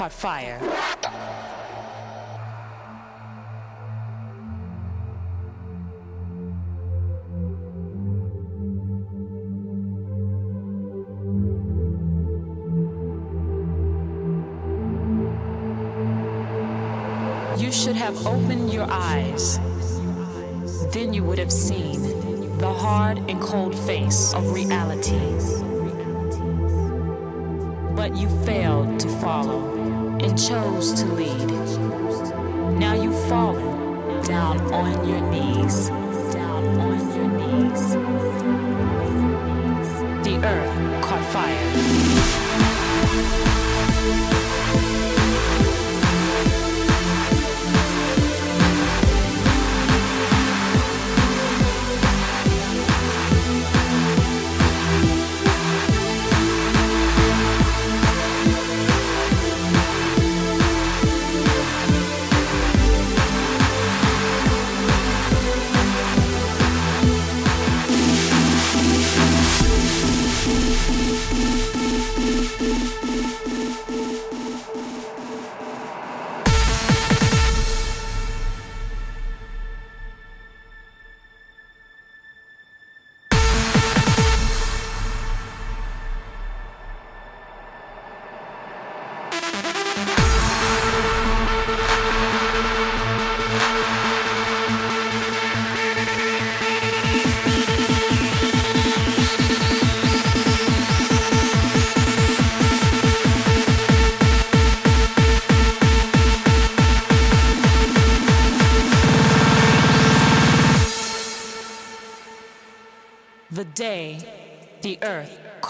caught fire. Your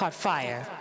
caught fire.